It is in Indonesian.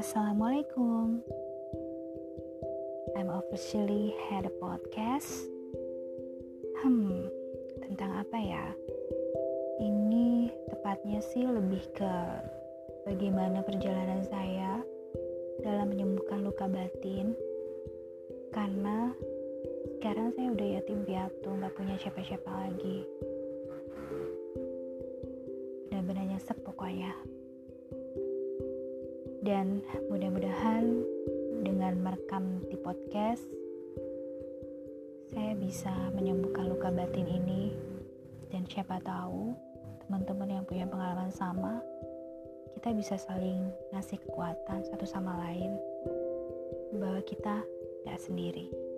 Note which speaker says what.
Speaker 1: Assalamualaikum. I'm officially had a podcast. Hmm, tentang apa ya? Ini tepatnya sih lebih ke bagaimana perjalanan saya dalam menyembuhkan luka batin. Karena sekarang saya udah yatim piatu, nggak punya siapa-siapa lagi. Benar-benar nyesek pokoknya dan mudah-mudahan dengan merekam di podcast saya bisa menyembuhkan luka batin ini dan siapa tahu teman-teman yang punya pengalaman sama kita bisa saling ngasih kekuatan satu sama lain bahwa kita gak sendiri.